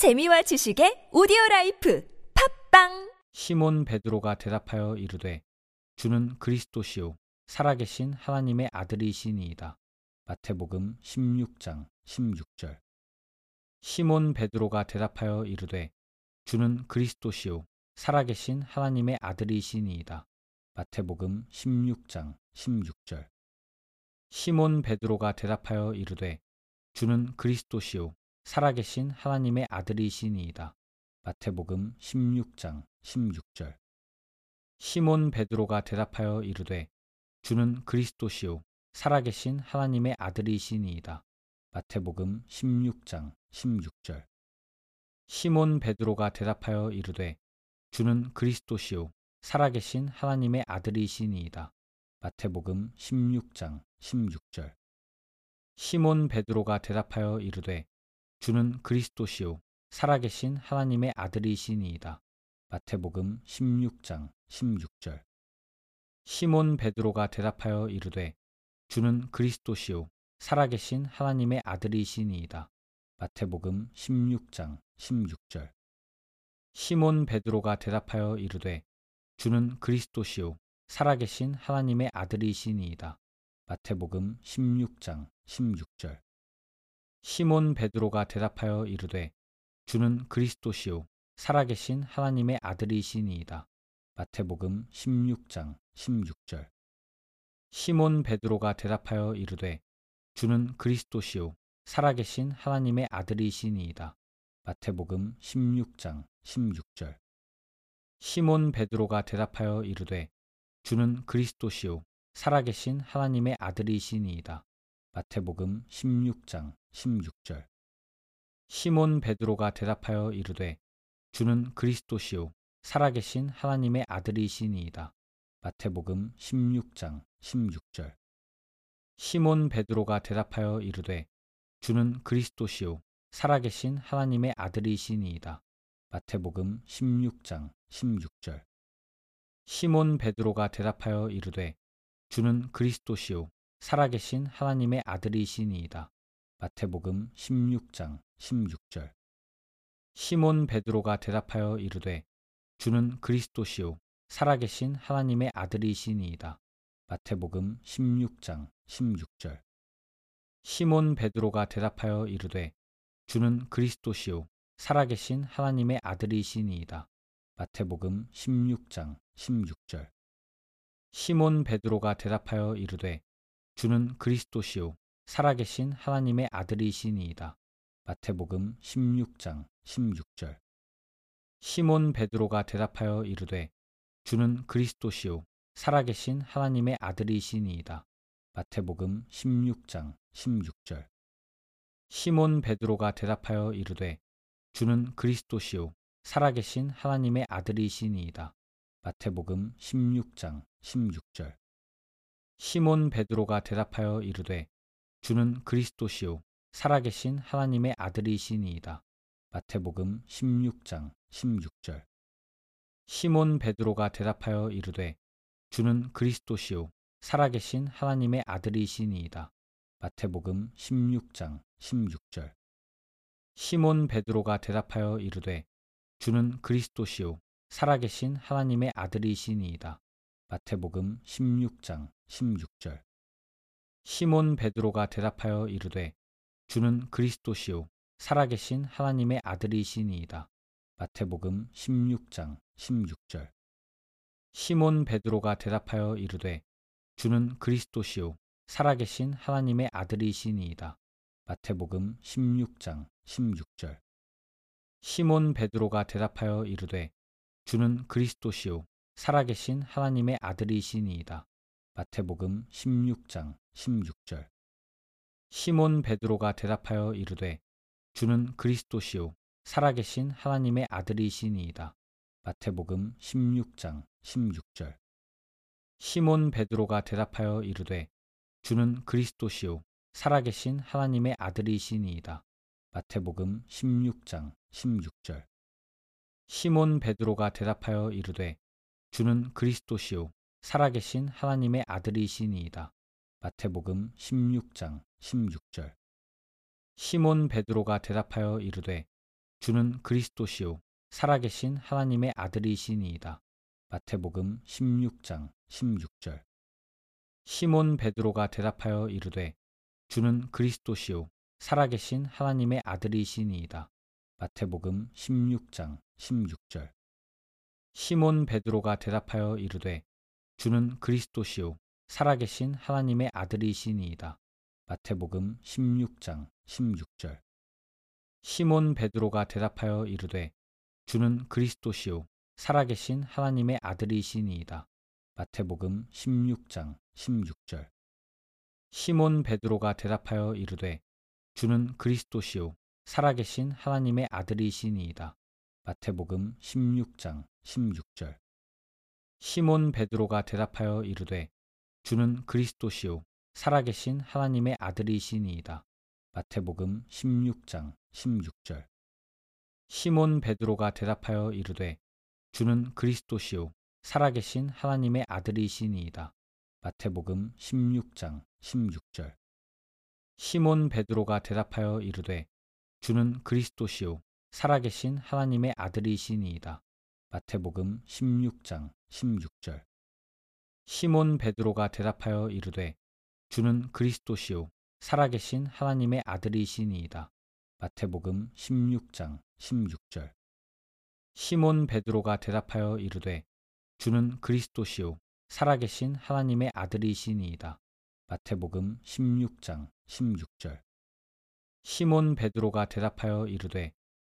재미와 지식의 오디오 라이프 팟빵 시몬 베드로가 대답하여 이르되 주는 그리스도시요 살아계신 하나님의 아들이시니이다. 마태복음 16장 16절 시몬 베드로가 대답하여 이르되 주는 그리스도시요 살아계신 하나님의 아들이시니이다. 마태복음 16장 16절 시몬 베드로가 대답하여 이르되 주는 그리스도시요 살아계신 하나님의 아들이시니이다. 마태복음 16장 16절 시몬 베드로가 대답하여 이르되 주는 그리스도시요 살아계신 하나님의 아들이시니이다. 마태복음 16장 16절 시몬 베드로가 대답하여 이르되 주는 그리스도시요 살아계신 하나님의 아들이시니이다. 마태복음 16장 16절 시몬 베드로가 대답하여 이르되 주는 그리스도시요 살아계신 하나님의 아들이시니이다. 마태복음 16장 16절 시몬 베드로가 대답하여 이르되 주는 그리스도시요 살아계신 하나님의 아들이시니이다. 마태복음 16장 16절 시몬 베드로가 대답하여 이르되 주는 그리스도시요 살아계신 하나님의 아들이시니이다. 마태복음 16장 16절 시몬 베드로가 대답하여 이르되 주는 그리스도시요 살아계신 하나님의 아들이시니이다. 마태복음 16장 16절 시몬 베드로가 대답하여 이르되 주는 그리스도시요 살아계신 하나님의 아들이시니이다. 마태복음 16장 16절 시몬 베드로가 대답하여 이르되 주는 그리스도시요 살아계신 하나님의 아들이시니이다. 마태복음 16장 16절 시몬 베드로가 대답하여 이르되 주는 그리스도시요 살아계신 하나님의 아들이시니이다. 마태복음 16장 16절 시몬 베드로가 대답하여 이르되 주는 그리스도시요 살아계신 하나님의 아들이시니이다. 마태복음 16장 16절 시몬 베드로가 대답하여 이르되 주는 그리스도시요 살아계신 하나님의 아들이시니이다. 마태복음 16장 16절 시몬 베드로가 대답하여 이르되 주는 그리스도시요 살아계신 하나님의 아들이시니이다. 마태복음 16장 16절 시몬 베드로가 대답하여 이르되 주는 그리스도시요 살아계신 하나님의 아들이시니이다. 마태복음 16장 16절 시몬 베드로가 대답하여 이르되 주는 그리스도시요 살아계신 하나님의 아들이시니이다. 마태복음 16장 16절 시몬 베드로가 대답하여 이르되 주는 그리스도시요 살아계신 하나님의 아들이시니이다. 마태복음 16장 16절 시몬 베드로가 대답하여 이르되 주는 그리스도시요 살아계신 하나님의 아들이시니이다. 마태복음 16장 16절 시몬 베드로가 대답하여 이르되 주는 그리스도시요 살아계신 하나님의 아들이시니이다. 마태복음 16장 16절 시몬 베드로가 대답하여 이르되 주는 그리스도시요 살아계신 하나님의 아들이시니이다. 마태복음 16장 16절 시몬 베드로가 대답하여 이르되 주는 그리스도시요 살아계신 하나님의 아들이시니이다. 마태복음 16장 16절 시몬 베드로가 대답하여 이르되 주는 그리스도시요 살아계신 하나님의 아들이시니이다. 마태복음 16장 16절 시몬 베드로가 대답하여 이르되 주는 그리스도시요 살아계신 하나님의 아들이시니이다. 마태복음 16장 16절 시몬 베드로가 대답하여 이르되 주는 그리스도시요 살아계신 하나님의 아들이시니이다. 마태복음 16장 16절 시몬 베드로가 대답하여 이르되 주는 그리스도시요 살아계신 하나님의 아들이시니이다. 마태복음 16장 16절 시몬 베드로가 대답하여 이르되 주는 그리스도시요 살아계신 하나님의 아들이시니이다. 마태복음 16장 16절 시몬 베드로가 대답하여 이르되 주는 그리스도시요 살아계신 하나님의 아들이시니이다. 마태복음 16장 16절 시몬 베드로가 대답하여 이르되 주는 그리스도시요 살아계신 하나님의 아들이시니이다. 마태복음 16장 16절 시몬 베드로가 대답하여 이르되 주는 그리스도시요 살아계신 하나님의 아들이시니이다. 마태복음 16장 16절 시몬 베드로가 대답하여 이르되 주는 그리스도시요 살아계신 하나님의 아들이시니이다. 마태복음 16장 16절 시몬 베드로가 대답하여 이르되 주는 그리스도시요 살아계신 하나님의 아들이시니이다. 마태복음 16장 16절 시몬 베드로가 대답하여 이르되 주는 그리스도시요 살아계신 하나님의 아들이시니이다. 마태복음 16장 16절 시몬 베드로가 대답하여 이르되 주는 그리스도시요 살아계신 하나님의 아들이시니이다. 마태복음 16장 16절 시몬 베드로가 대답하여 이르되 주는 그리스도시요 살아계신 하나님의 아들이시니이다. 마태복음 16장 16절 시몬 베드로가 대답하여 이르되 주는 그리스도시요 살아계신 하나님의 아들이시니이다. 마태복음 16장 16절 시몬 베드로가 대답하여 이르되 주는 그리스도시요 살아계신 하나님의 아들이시니이다. 마태복음 16장 16절 시몬 베드로가 대답하여 이르되 주는 그리스도시요 살아계신 하나님의 아들이시니이다. 마태복음 16장 16절 시몬 베드로가 대답하여 이르되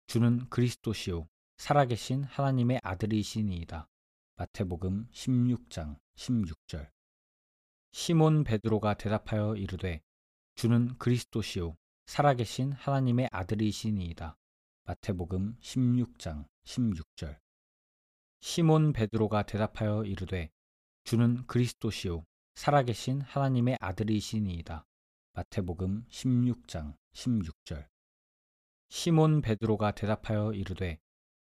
주는 그리스도시요 살아계신 하나님의 아들이시니이다. 마태복음 16장 16절 시몬 베드로가 대답하여 이르되 주는 그리스도시요 살아계신 하나님의 아들이시니이다. 마태복음 16장 16절 시몬 베드로가 대답하여 이르되 주는 그리스도시요 살아계신 하나님의 아들이시니이다. 마태복음 16장 16절 시몬 베드로가 대답하여 이르되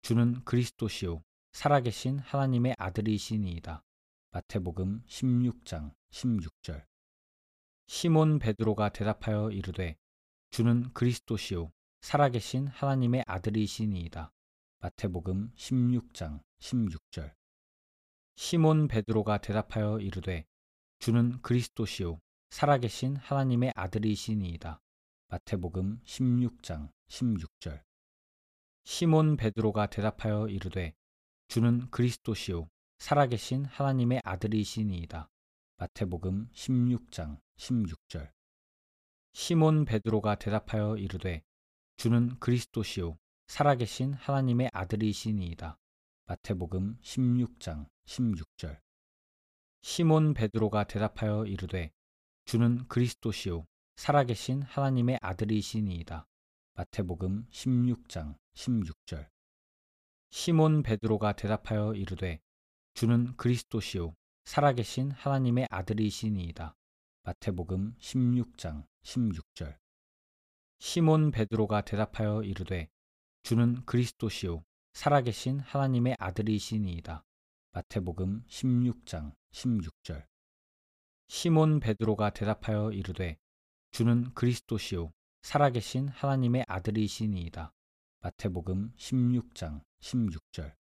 주는 그리스도시요 살아계신 하나님의 아들이시니이다. 마태복음 16장 16절 시몬 베드로가 대답하여 이르되 주는 그리스도시요 살아계신 하나님의 아들이시니이다. 마태복음 16장 16절 시몬 베드로가 대답하여 이르되 주는 그리스도시요 살아계신 하나님의 아들이시니이다. 마태복음 16장 16절 시몬 베드로가 대답하여 이르되 주는 그리스도시요 살아계신 하나님의 아들이시니이다. 마태복음 16장 16절 시몬 베드로가 대답하여 이르되 주는 그리스도시요 살아계신 하나님의 아들이시니이다. 마태복음 16장 16절 시몬 베드로가 대답하여 이르되 주는 그리스도시요 살아계신 하나님의 아들이시니이다. 마태복음 16장 16절 시몬 베드로가 대답하여 이르되 주는 그리스도시요 살아계신 하나님의 아들이시니이다. 마태복음 16장 16절 시몬 베드로가 대답하여 이르되 주는 그리스도시요 살아계신 하나님의 아들이시니이다. 마태복음 16장 16절 시몬 베드로가 대답하여 이르되 주는 그리스도시요 살아계신 하나님의 아들이시니이다. 마태복음 16장 16절